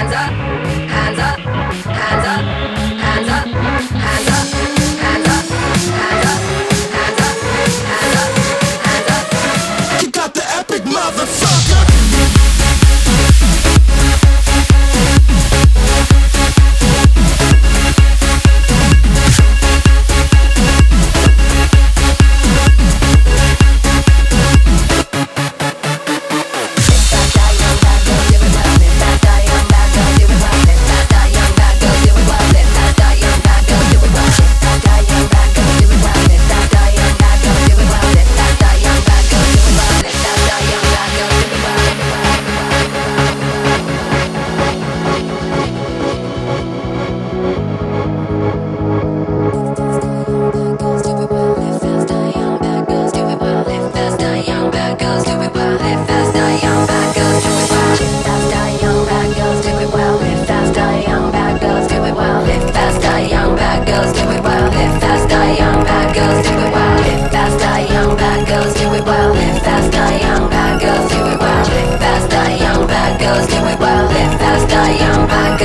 hands up.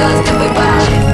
It well.